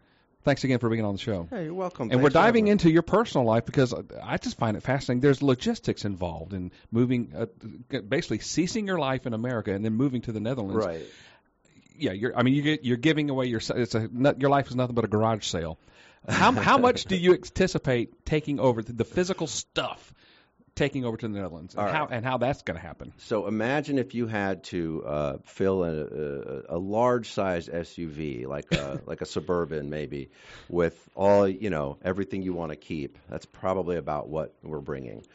Thanks again for being on the show. Hey, you're welcome. And we're diving into your personal life because I just find it fascinating. There's logistics involved in moving, uh, basically ceasing your life in America and then moving to the Netherlands. Right. Yeah, you're. I mean, you get, you're giving away your. It's a. Your life is nothing but a garage sale. How how much do you anticipate taking over the, the physical stuff, taking over to the Netherlands, and right. how and how that's going to happen? So imagine if you had to uh, fill a, a, a large-sized SUV, like a *laughs* like a suburban maybe, with all you know everything you want to keep. That's probably about what we're bringing.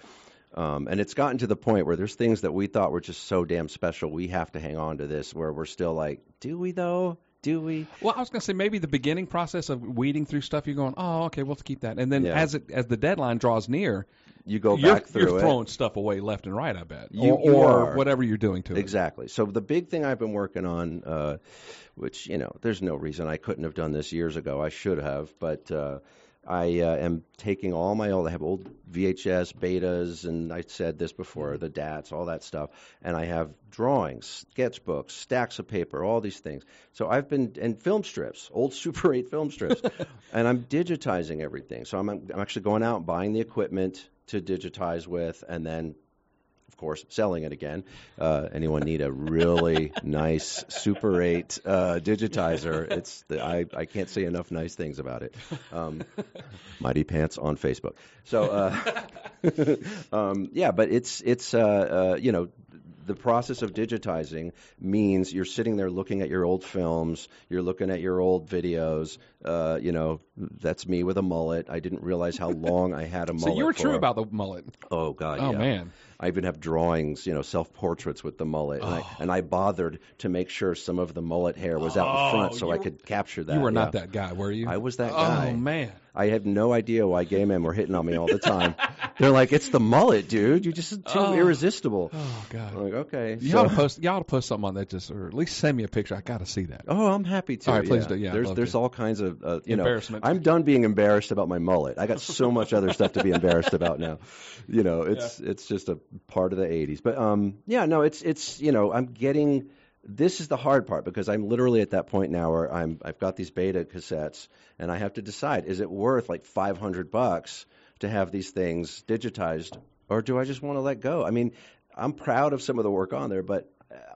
Um, and it's gotten to the point where there's things that we thought were just so damn special. We have to hang on to this. Where we're still like, do we though? Do we? Well, I was going to say maybe the beginning process of weeding through stuff. You're going, oh, okay, we'll keep that, and then Yeah. as it as the deadline draws near, You go you're, back through you're it. throwing stuff away left and right. I bet, You- or, you or are. whatever you're doing to it. Exactly. So the big thing I've been working on, uh, which you know, there's no reason I couldn't have done this years ago. I should have, but uh, I uh, am taking all my old. I have old VHS betas, and I said this before, the DATs, all that stuff, and I have drawings, sketchbooks, stacks of paper, all these things. So I've been and film strips, old *laughs* Super 8 film strips, *laughs* and I'm digitizing everything. So I'm, I'm actually going out and buying the equipment to digitize with, and then of course, selling it again. Uh, anyone need a really nice Super 8 uh, digitizer? It's the, I, I can't say enough nice things about it. Um, Mighty Pants on Facebook. So, uh, *laughs* um, yeah, but it's it's uh, uh, you know the process of digitizing means you're sitting there looking at your old films, you're looking at your old videos. Uh, you know, that's me with a mullet. I didn't realize how long I had a *laughs* mullet. So you were true about the mullet. Oh God! Oh yeah. man. I even have drawings, you know, self portraits with the mullet, and, I, Oh. and I bothered to make sure some of the mullet hair was out in Oh, front so I could capture that. you were yeah. not that guy, were you? I was that oh guy. Oh man. I had no idea why gay men were hitting on me all the time. *laughs* They're like, "It's the mullet, dude. You're just too Oh. irresistible." Oh god. I'm like, okay. You so- ought to post. You ought to post something on that, just or at least send me a picture. I got to see that. Oh, I'm happy to. All right, please yeah. do. Yeah, there's there's to. all kinds of uh, you know. I'm done being embarrassed about my mullet. I got so *laughs* much other stuff to be embarrassed about now. You know, it's it's just a part of the 80s. But um, yeah, no, it's it's you know, I'm getting. This is the hard part because I'm literally at that point now where I'm I've got these beta cassettes and I have to decide is it worth like 500 bucks to have these things digitized or do I just want to let go? I mean, I'm proud of some of the work on there, but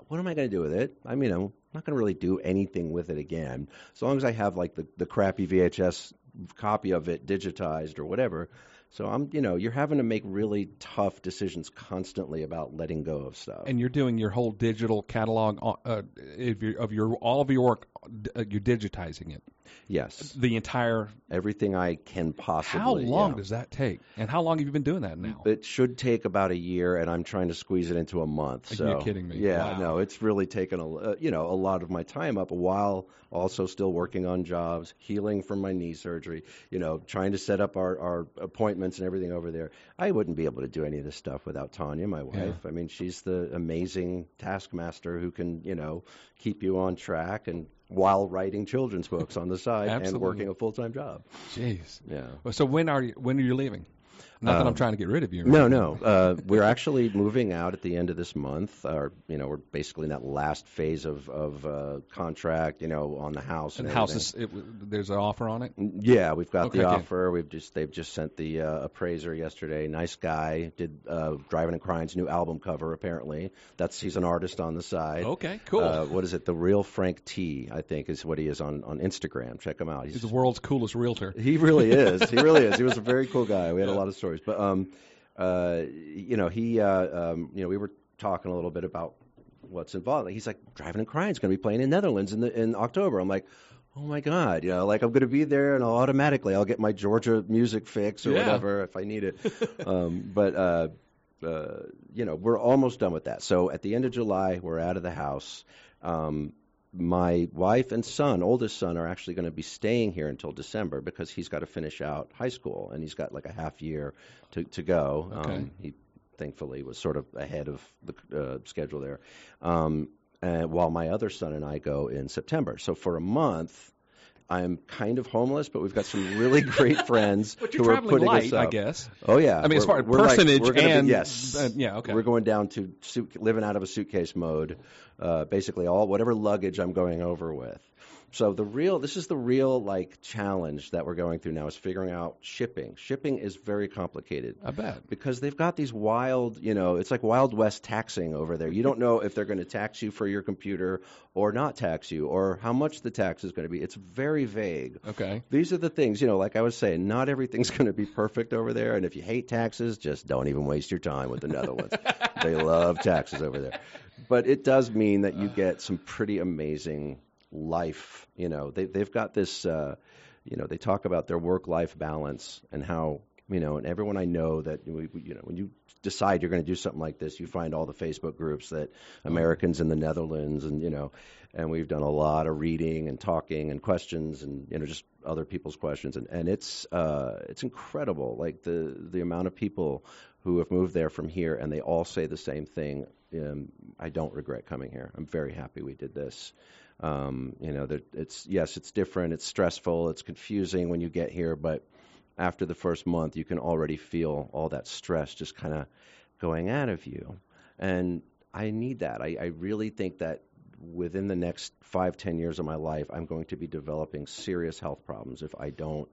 what am I going to do with it? I mean, I'm not going to really do anything with it again. As long as I have like the, the crappy VHS copy of it digitized or whatever. So I'm, you know, you're having to make really tough decisions constantly about letting go of stuff. And you're doing your whole digital catalog uh, of your, of your all of your work. Uh, you're digitizing it. Yes, The entire. everything I can possibly. How long yeah. does that take? And how long have you been doing that now? It should take about a year, and I'm trying to squeeze it into a month. Are So you kidding me? Yeah, Wow. no, it's really taken a uh, you know a lot of my time up while also still working on jobs, healing from my knee surgery. You know, trying to set up our our appointments and everything over there. I wouldn't be able to do any of this stuff without Tanya, my wife. Yeah. I mean, she's the amazing taskmaster who can you know keep you on track and while writing children's books on the side and working a full time job. Jeez. Yeah. So when are you? When are you leaving? Not that I'm Um, trying to get rid of you. No, no. Uh, *laughs* we're actually moving out at the end of this month. Or you know, we're basically in that last phase of of uh, contract. You know, on the house And and, the house is. It, there's an offer on it. Yeah, we've got Okay, the good. offer. We've just they've just sent the uh, appraiser yesterday. Nice guy. Did uh, Drivin N Cryin's new album cover. Apparently, that's he's an artist on the side. Okay, cool. Uh, what is it? The real Frank T. I think is what he is on on Instagram. Check him out. He's the world's coolest realtor. he really is. He really is. He was a *laughs* very cool guy. We had a lot of stories, but um, uh, you know, he, uh, um, you know, we were talking a little bit about what's involved. He's like, Drivin N Cryin is going to be playing in Netherlands in the in October. I'm like. Oh my God! You know, like I'm going to be there, and I'll automatically I'll get my Georgia music fix or Yeah. whatever if I need it. *laughs* um, but uh, uh, you know, we're almost done with that. So at the end of July, we're out of the house. Um, my wife and son, oldest son, are actually going to be staying here until December because he's got to finish out high school and he's got like a half year to to go. Okay. Um, he thankfully was sort of ahead of the uh, schedule there. Um, and while my other son and I go in September, so for a month. I'm kind of homeless, but we've got some really great *laughs* friends But you're who are putting light, us up. I guess. Oh yeah. I mean, as We're- far as we're like- personage we're gonna be- and yes, uh, yeah, okay. We're going down to suit, living out of a suitcase mode. Uh, basically, all whatever luggage I'm going over with. So the real, this is the real like challenge that we're going through now is figuring out shipping. Shipping is very complicated I bet. because they've got these wild, you know, it's like Wild West taxing over there. You don't know if they're going to tax you for your computer or not tax you, or how much the tax is going to be. It's very vague. Okay. These are the things, you know, like I was saying, not everything's *laughs* going to be perfect over there. And if you hate taxes, just don't even waste your time with the Netherlands. they love taxes over there. But it does mean that you *laughs* get some pretty amazing life. You know, they, they've got this, uh, you know, they talk about their work life balance and how, you know, and everyone I know that, we, we- you know, when you decide you're going to do something like this, you find all the Facebook groups that Americans in the Netherlands and, you know, and we've done a lot of reading and talking and questions and you know just other people's questions. And and it's uh it's incredible like the the amount of people who have moved there from here and they all say the same thing um, I don't regret coming here. I'm very happy we did this um you know that it's yes it's different it's stressful it's confusing when you get here but after the first month you can already feel all that stress just kind of going out of you. And I need that. I, I really think that within the next five, ten years of my life, I'm going to be developing serious health problems if I don't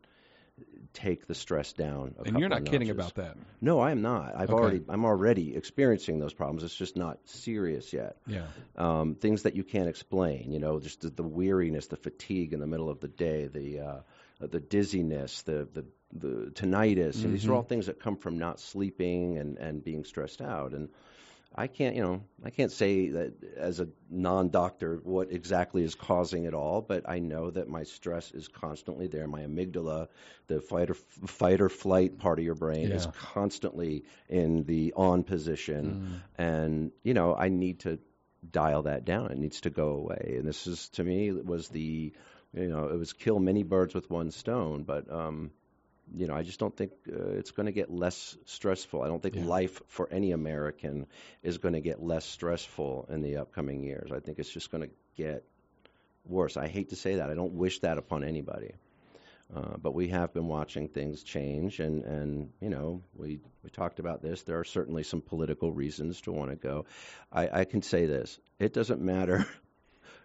take the stress down. And you're not kidding about that. No, I am not. I've Okay. already, I'm already experiencing those problems. It's just not serious yet. Yeah. Um, things that you can't explain. You know, just the, the weariness, the fatigue in the middle of the day, the uh, the dizziness, the the the tinnitus. And these are Mhm. all things that come from not sleeping and and being stressed out. And I can't, you know, I can't say that as a non-doctor what exactly is causing it all, but I know that my stress is constantly there. My amygdala, the fight or fight or flight part of your brain, is constantly in the on position, and you know, I need to dial that down. It needs to go away. And this is to me was the, you know, it was kill many birds with one stone, but. um you know, I just don't think uh, it's going to get less stressful. I don't think Yeah. life for any American is going to get less stressful in the upcoming years. I think it's just going to get worse. I hate to say that. I don't wish that upon anybody. Uh, but we have been watching things change, and, and you know we we talked about this. There are certainly some political reasons to want to go. I, I can say this: it doesn't matter. *laughs*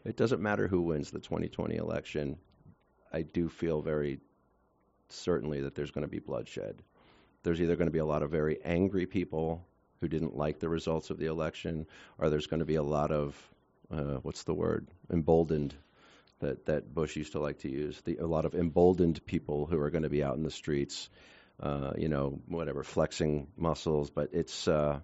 It doesn't matter who wins the 2020 election. I do feel very certainly that there's going to be bloodshed. There's either going to be a lot of very angry people who didn't like the results of the election, or there's going to be a lot of uh, what's the word emboldened that that Bush used to like to use. The, a lot of emboldened people who are going to be out in the streets, uh, you know, whatever, flexing muscles. But it's uh,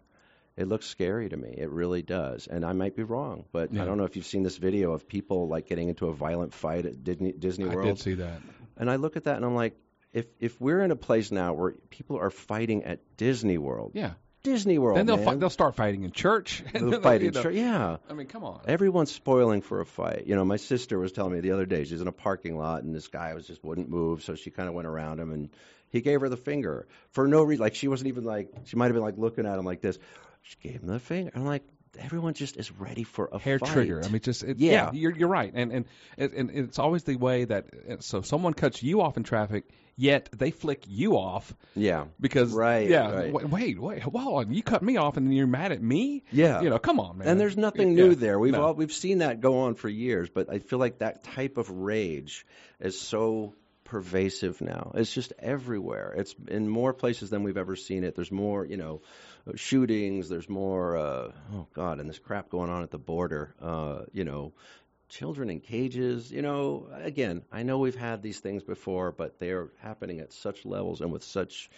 It looks scary to me. It really does, and I might be wrong, but Yeah. I don't know if you've seen this video of people like getting into a violent fight at Disney, Disney I World. did see that. And I look at that and I'm like, if if we're in a place now where people are fighting at Disney World, Yeah. Disney World, then they'll fight, they'll start fighting in church. *laughs* they'll fight in church. Yeah, I mean, come on. everyone's spoiling for a fight. You know, my sister was telling me the other day she's in a parking lot and this guy was just wouldn't move, so she kind of went around him and he gave her the finger for no reason. Like she wasn't even like she might have been like looking at him like this. She gave him the finger. I'm like, everyone just is ready for a hair fight. trigger. I mean, just it, Yeah. yeah. you're you're right, and and and and it's always the way that so someone cuts you off in traffic, yet they flick you off yeah, because Right, yeah, right. wa- wait, wait, on, you cut me off and then you're mad at me, Yeah. you know, come on, man. And there's nothing Yeah. new there. We've No. all, we've seen that go on for years, but I feel like that type of rage is so pervasive now. It's just everywhere. It's in more places than we've ever seen it. There's more, you know, shootings. There's more, uh, oh God, and this crap going on at the border. Uh, you know, children in cages. You know, again, I know we've had these things before, but they're happening at such levels and with such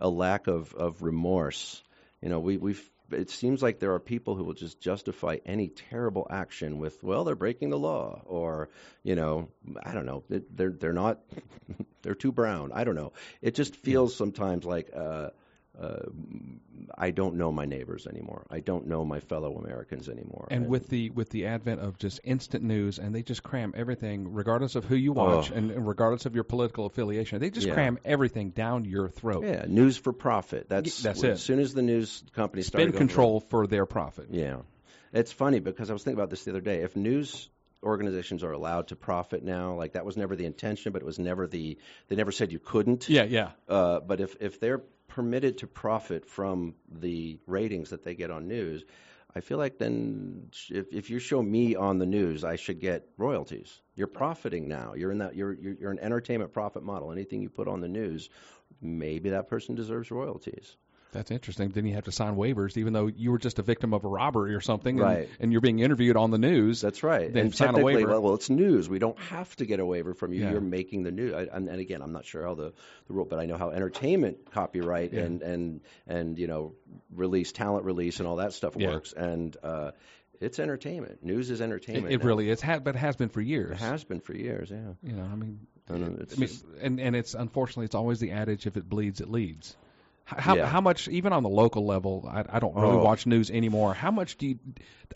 a lack of, of remorse. You know, we, we've. It seems like there are people who will just justify any terrible action with, well, they're breaking the law, or, you know, I don't know, they're they're not, *laughs* they're too brown. I don't know. It just feels sometimes like uh, uh, I don't know my neighbors anymore. I don't know my fellow Americans anymore. And with the with the advent of just instant news, and they just cram everything, regardless of who you watch, Oh. and, and regardless of your political affiliation, they just Yeah. cram everything down your throat. yeah, news for profit. That's that's it. as soon as the news companies Spin started going, control for their profit. Yeah. It's funny because I was thinking about this the other day. If news organizations are allowed to profit now, like that was never the intention, but it was never the they never said you couldn't. Yeah, yeah. Uh, but if if they're permitted to profit from the ratings that they get on news, I feel like then if if you show me on the news, I should get royalties. You're profiting now. You're in that you're you're, you're an entertainment profit model. Anything you put on the news, maybe that person deserves royalties. That's interesting. Then you have to sign waivers, even though you were just a victim of a robbery or something, and, Right. and you're being interviewed on the news. That's right. Then and sign a waiver. well, well, it's news. We don't have to get a waiver from you. Yeah. You're making the news. I, and, and again, I'm not sure how the, the rule, but I know how entertainment copyright Yeah. and and and you know release, talent release, and all that stuff Yeah. works. And uh, it's entertainment. News is it, entertainment. it now. really is, ha- but it has been for years. It has been for years. Yeah. You know, I mean, And it's I mean, just- and and it's unfortunately it's always the adage: if it bleeds, it leads. How Yeah. how much even on the local level? I, I don't really Oh. watch news anymore. How much do you?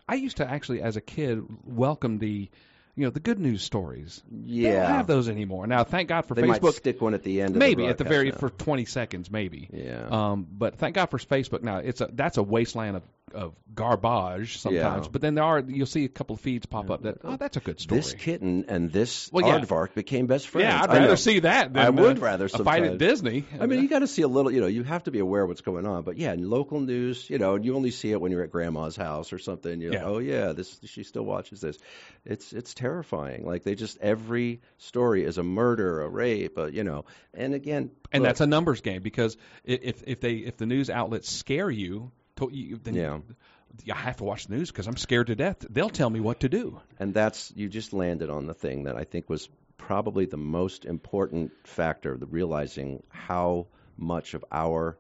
I used to actually, as a kid, welcome the, you know, the good news stories. Yeah, They don't have those anymore. Now, thank God for they might Facebook. stick one at the end. Maybe of the at the very broadcast for 20 seconds, maybe. Yeah. Um, but thank God for Facebook. Now it's a that's a wasteland of, of garbage sometimes. Yeah. But then there are you'll see a couple of feeds pop up that oh that's a good story. this kitten and this Well, yeah. aardvark became best friends. yeah, I'd I rather see that. Than, I would uh, rather a fight at. Disney. I mean, you got to see a little. You know, you have to be aware of what's going on. But yeah, in local news, you know, you only see it when you're at grandma's house or something. You're Yeah. like, oh yeah, this she still watches this. It's it's terrifying. Like they just every story is a murder, a rape, a, you know. And again, and look, that's a numbers game because if if they if the news outlets scare you, you then Yeah. you have to watch the news because I'm scared to death. They'll tell me what to do. and that's you just landed on the thing that I think was probably the most important factor, the realizing how much of our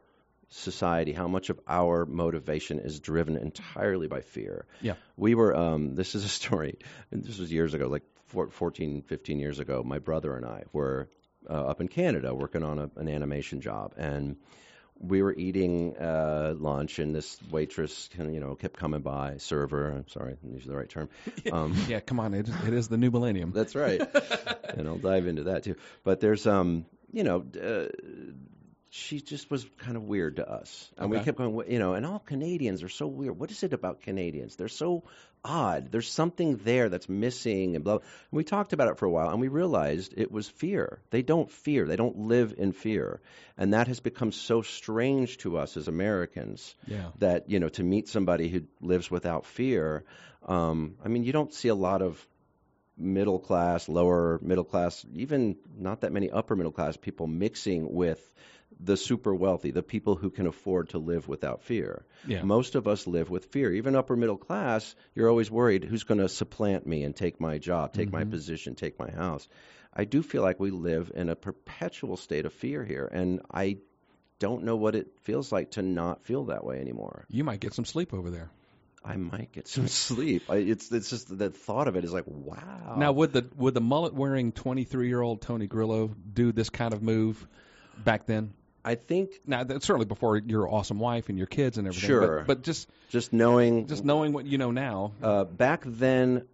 society, how much of our motivation is driven entirely by fear. Yeah. We were, um, *laughs* this is a story, and this was years ago, like four- 14, 15 years ago. My brother and I were uh, up in Canada working on a, an animation job, and we were eating uh, lunch, and this waitress, you know, kept coming by, server. I'm sorry, I'm using the right term. *laughs* Um, Yeah, come on, it, it is the new millennium. that's right. *laughs* and I'll dive into that too. But there's um, you know, uh, she just was kind of weird to us, and we kept going. You know, and all Canadians are so weird. What is it about Canadians? They're so odd. There's something there that's missing, and blah. And we talked about it for a while, and we realized it was fear. They don't fear. They don't live in fear, and that has become so strange to us as Americans Yeah. that you know to meet somebody who lives without fear. Um, I mean, you don't see a lot of middle class, lower middle class, even not that many upper middle class people mixing with the super wealthy, the people who can afford to live without fear. Yeah. Most of us live with fear. Even upper middle class, you're always worried who's going to supplant me and take my job, take my mm-hmm. position, take my house. I do feel like we live in a perpetual state of fear here, and I don't know what it feels like to not feel that way anymore. You might get some sleep over there. I might get some *laughs* sleep. I, it's it's just the thought of it is like wow. Now, would the would the mullet wearing 23 year old Tony Grillo do this kind of move back then? I think Now, that's certainly before your awesome wife and your kids and everything. Sure. But, but just just knowing just knowing what you know now, uh, back then,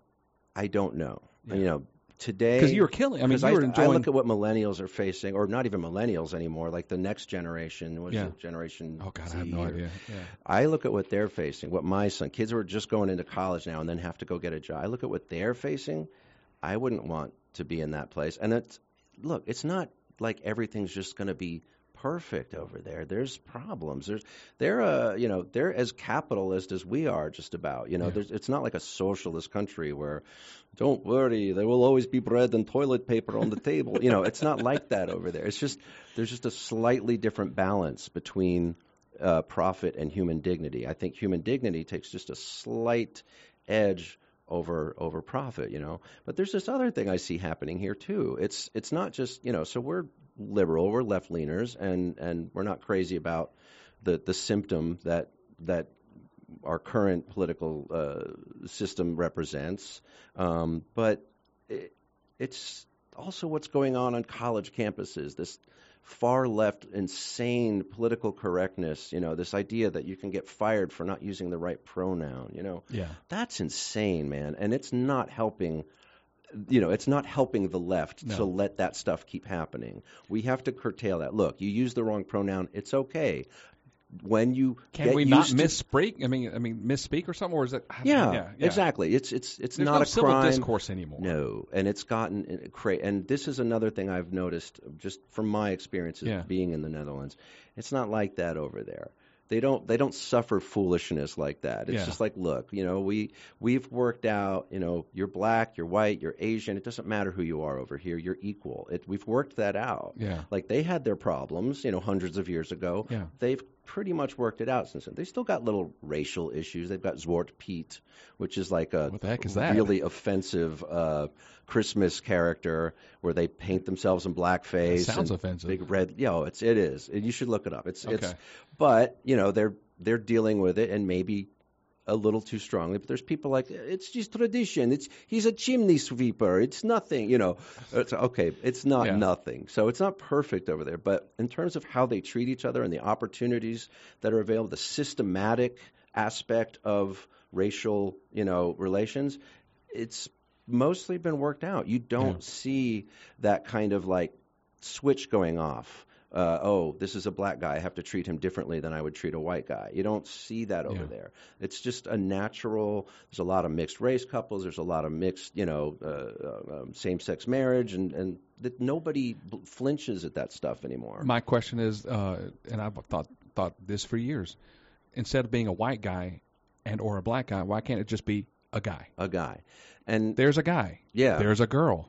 I don't know. Yeah. You know, today because you were killing. I mean, you were I, enjoying. I look at what millennials are facing, or not even millennials anymore, like the next generation. What is Yeah. Generation. oh God, Z I have no idea. Yeah. I look at what they're facing, what my son, kids who are just going into college now and then have to go get a job. I look at what they're facing. I wouldn't want to be in that place. And it's, look, it's not like everything's just going to be perfect over there. There's problems. There's, they're, uh, you know, they're as capitalist as we are just about. You know, Yeah. there's, it's not like a socialist country where, don't worry, there will always be bread and toilet paper on the table. You know, it's not like that over there. It's just, there's just a slightly different balance between uh, profit and human dignity. I think human dignity takes just a slight edge over over profit, you know. But there's this other thing I see happening here too. It's it's not just you know. So we're liberal, we're left leaners, and and we're not crazy about the the symptom that that our current political uh, system represents. Um, but it, it's also what's going on on college campuses. This far left, insane political correctness. You know, this idea that you can get fired for not using the right pronoun. You know, Yeah. that's insane, man, and it's not helping. You know, it's not helping the left No. to let that stuff keep happening. We have to curtail that. Look, you use the wrong pronoun. It's okay. When you Can get we not misspeak? I mean, I mean, misspeak or something, or is it? yeah, yeah, exactly. It's it's it's There's not no a civil crime. discourse anymore. No, and it's gotten uh, cra- and this is another thing I've noticed just from my experiences Yeah. being in the Netherlands. It's not like that over there. They don't they don't suffer foolishness like that. It's Yeah. just like, look, you know, we we've worked out, you know, you're black, you're white, you're Asian, it doesn't matter who you are over here, you're equal. It, we've worked that out. Yeah. Like they had their problems, you know, hundreds of years ago. Yeah. They've pretty much worked it out since then. They still got little racial issues. They've got Zwart Piet, which is like a What the heck is that? really offensive uh, Christmas character where they paint themselves in blackface. That sounds and offensive. Big red. You know, it's it is. And you should look it up. It's it's. But you know they're they're dealing with it and maybe a little too strongly. But there's people like it's just tradition. It's he's a chimney sweeper. It's nothing. You know. It's okay. It's not Yeah. nothing. So it's not perfect over there. But in terms of how they treat each other and the opportunities that are available, the systematic aspect of racial you know relations, it's mostly been worked out. You don't Yeah. see that kind of like switch going off. Uh, oh, this is a black guy. I have to treat him differently than I would treat a white guy. You don't see that over Yeah. there. It's just a natural. There's a lot of mixed race couples. There's a lot of mixed, you know, uh, uh, um, same-sex marriage, and and that nobody flinches at that stuff anymore. My question is, uh, and I've thought thought this for years. Instead of being a white guy and or a black guy, why can't it just be a guy? a guy, and There's a guy. yeah, There's a girl.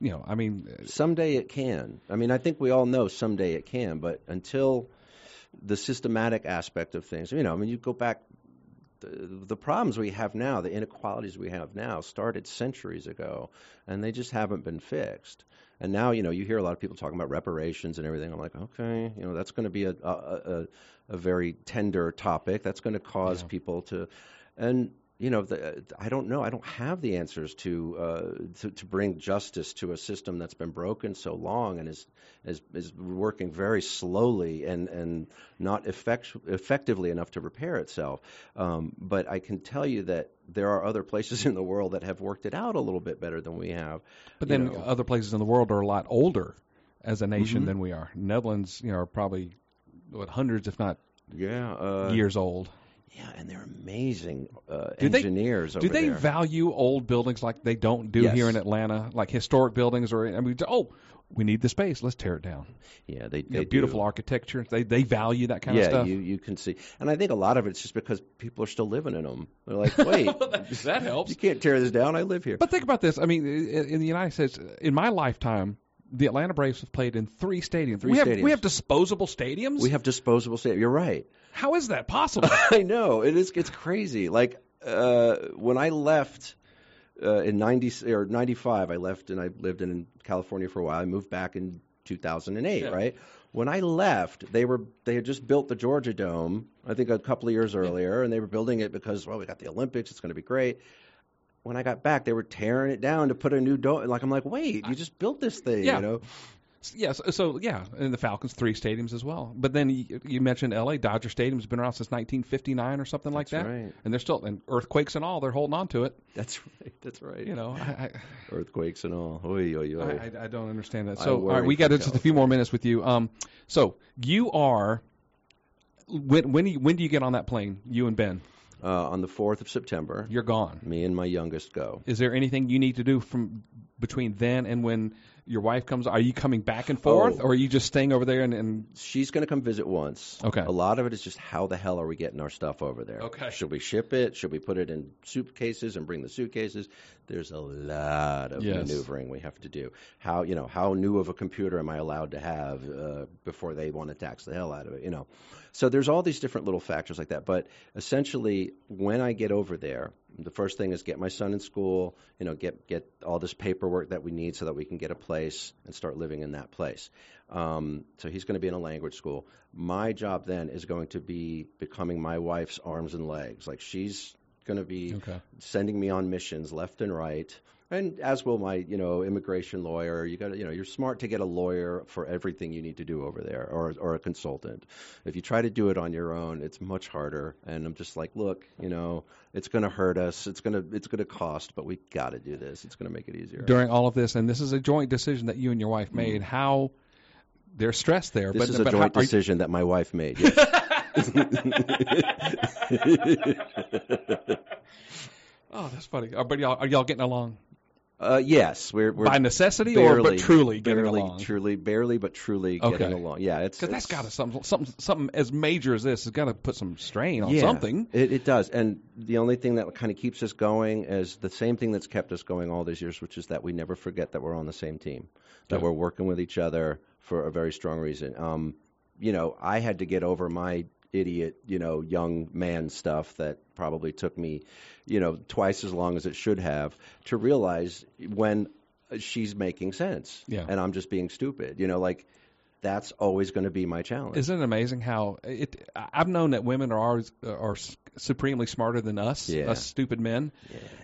You know, I mean, uh, Someday it can. I mean, I think we all know someday it can, but until the systematic aspect of things, you know, I mean, you go back, the, the problems we have now, the inequalities we have now, started centuries ago, and they just haven't been fixed. And now, you know, you hear a lot of people talking about reparations and everything. I'm like, okay, you know, that's going to be a, a, a, a very tender topic. That's going to cause Yeah. people to, and you know, the, I don't know. I don't have the answers to, uh, to to bring justice to a system that's been broken so long and is is, is working very slowly and and not effect, effectively enough to repair itself. Um, but I can tell you that there are other places *laughs* in the world that have worked it out a little bit better than we have. but then know. other places in the world are a lot older as a nation Mhm. than we are. Netherlands, you know, are probably what hundreds, if not Yeah, uh, years old. Yeah, and they're amazing uh, Do they- engineers. Do they there. value old buildings like they don't do Yes. here in Atlanta, like historic buildings? Or I mean, oh, we need the space, let's tear it down. yeah, they, they beautiful do. architecture. They they value that kind yeah, of stuff. Yeah, you you can see, and I think a lot of it's just because people are still living in them. They're like, wait, *laughs* that helps. you can't tear this down. I live here. But think about this. I mean, in, in the United States, in my lifetime, the Atlanta Braves have played in three stadiums. Three we have stadiums. we have disposable stadiums. we have disposable stadiums. You're right. How is that possible? *laughs* I know it is. It's crazy. Like uh, when I left uh, in ninety or ninety five, I left and I lived in California for a while. I moved back in two thousand and eight. Yeah. Right. When I left, they were they had just built the Georgia Dome. I think a couple of years earlier, and they were building it because well, we got the Olympics. It's going to be great. When I got back, they were tearing it down to put a new dome. Like I'm like, wait, you just built this thing, Yeah. you know? Yes, so yeah, and the Falcons three stadiums as well. But then you, you mentioned L.A. Dodger Stadium's been around since 1959 or something like That's that, right. and they're still and earthquakes and all. They're holding on to it. That's right. That's right. You know, I, earthquakes and all. Oy, oy, I, oy. I, I don't understand that. So all right, we got just a few more minutes with you. Um, so you are when when do you, when do you get on that plane? You and Ben, uh, on the 4th of September, you're gone. me and my youngest go. Is there anything you need to do from between then and when your wife comes? Are you coming back and forth, Oh. or are you just staying over there and, and She's going to come visit once. Okay. A lot of it is just how the hell are we getting our stuff over there? Okay. Should we ship it? Should we put it in suitcases and bring the suitcases? There's a lot of Yes. maneuvering we have to do. How you know how new of a computer am I allowed to have uh, before they want to tax the hell out of it? You know. So there's all these different little factors like that. But essentially, when I get over there, the first thing is get my son in school. You know, get get all this paperwork that we need so that we can get a place and start living in that place. Um, so he's going to be in a language school. My job then is going to be becoming my wife's arms and legs. Like she's going to be Okay. sending me on missions left and right. And as will my, you know, immigration lawyer. You got, you know, you're smart to get a lawyer for everything you need to do over there, or or a consultant. If you try to do it on your own, it's much harder. And I'm just like, look, you know, it's going to hurt us. It's going to it's going to cost, but we got to do this. It's going to make it easier. during all of this, and this is a joint decision that you and your wife made. Mm-hmm. How there's stress there, this but is a but joint how, are you- decision that my wife made. Yes. *laughs* *laughs* oh, that's funny. Are, but y'all, are y'all getting along Uh, yes, we're, we're by necessity barely, or but truly getting barely, along? truly, barely, but truly Okay. getting along. Yeah, it's Because that's got to something, something something as major as this has got to put some strain on yeah, something. It, it does, and the only thing that kind of keeps us going is the same thing that's kept us going all these years, which is that we never forget that we're on the same team, that Good. we're working with each other for a very strong reason. Um, you know, I had to get over my idiot, you know, young man stuff that probably took me, you know, twice as long as it should have to realize when she's making sense, Yeah. and I'm just being stupid. You know, like that's always going to be my challenge. Isn't it amazing how it? I've known that women are always are supremely smarter than us, Yeah. us stupid men.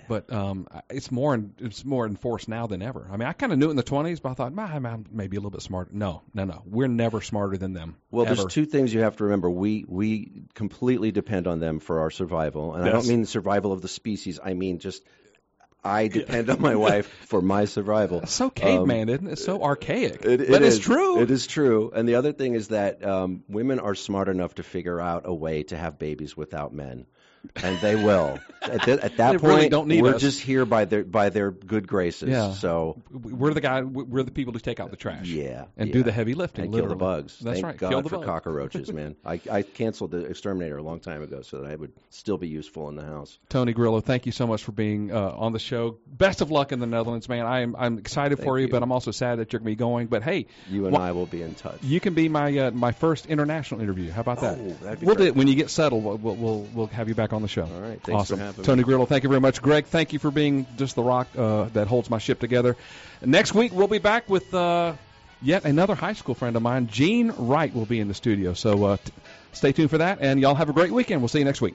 But um, it's more it's more enforced now than ever. I mean, I kind of knew it in the twenties, but I thought, "Nah, I'm maybe a little bit smarter. No, no, no. We're never smarter than them. Well, ever. there's two things you have to remember. We we completely depend on them for our survival, and I don't mean the survival of the species. I mean just I depend on my wife *laughs* for my survival. It's so caveman, isn't it? It's so archaic. Um, It, but it it's true. It is true. And the other thing is that um, women are smart enough to figure out a way to have babies without men, and they will. at, th- at that They point, really don't need we're us. just here by their by their good graces. Yeah. So We're the guy. We're the people who take out the trash. yeah, And yeah. do the heavy lifting. and kill the bugs. That's Thank right. God kill the for bugs. cockroaches, man. *laughs* I, I canceled the exterminator a long time ago so that I would still be useful in the house. Tony Grillo, thank you so much for being uh, on the show. Best of luck in the Netherlands, man. I am I'm excited for you, you. but I'm also sad that you're going to be going. But hey, You and Wha- I will be in touch. you can be my uh, my first international interview. How about that? Oh, we'll do it when you get settled. We'll, we'll we'll we'll have you back on the show. All right. Thanks awesome. for having Tony me. Grillo, thank you very much. Greg, thank you for being just the rock uh, that holds my ship together. Next week we'll be back with uh, yet another high school friend of mine, Gene Wright, will be in the studio. So uh, t- stay tuned for that, and y'all have a great weekend. We'll see you next week.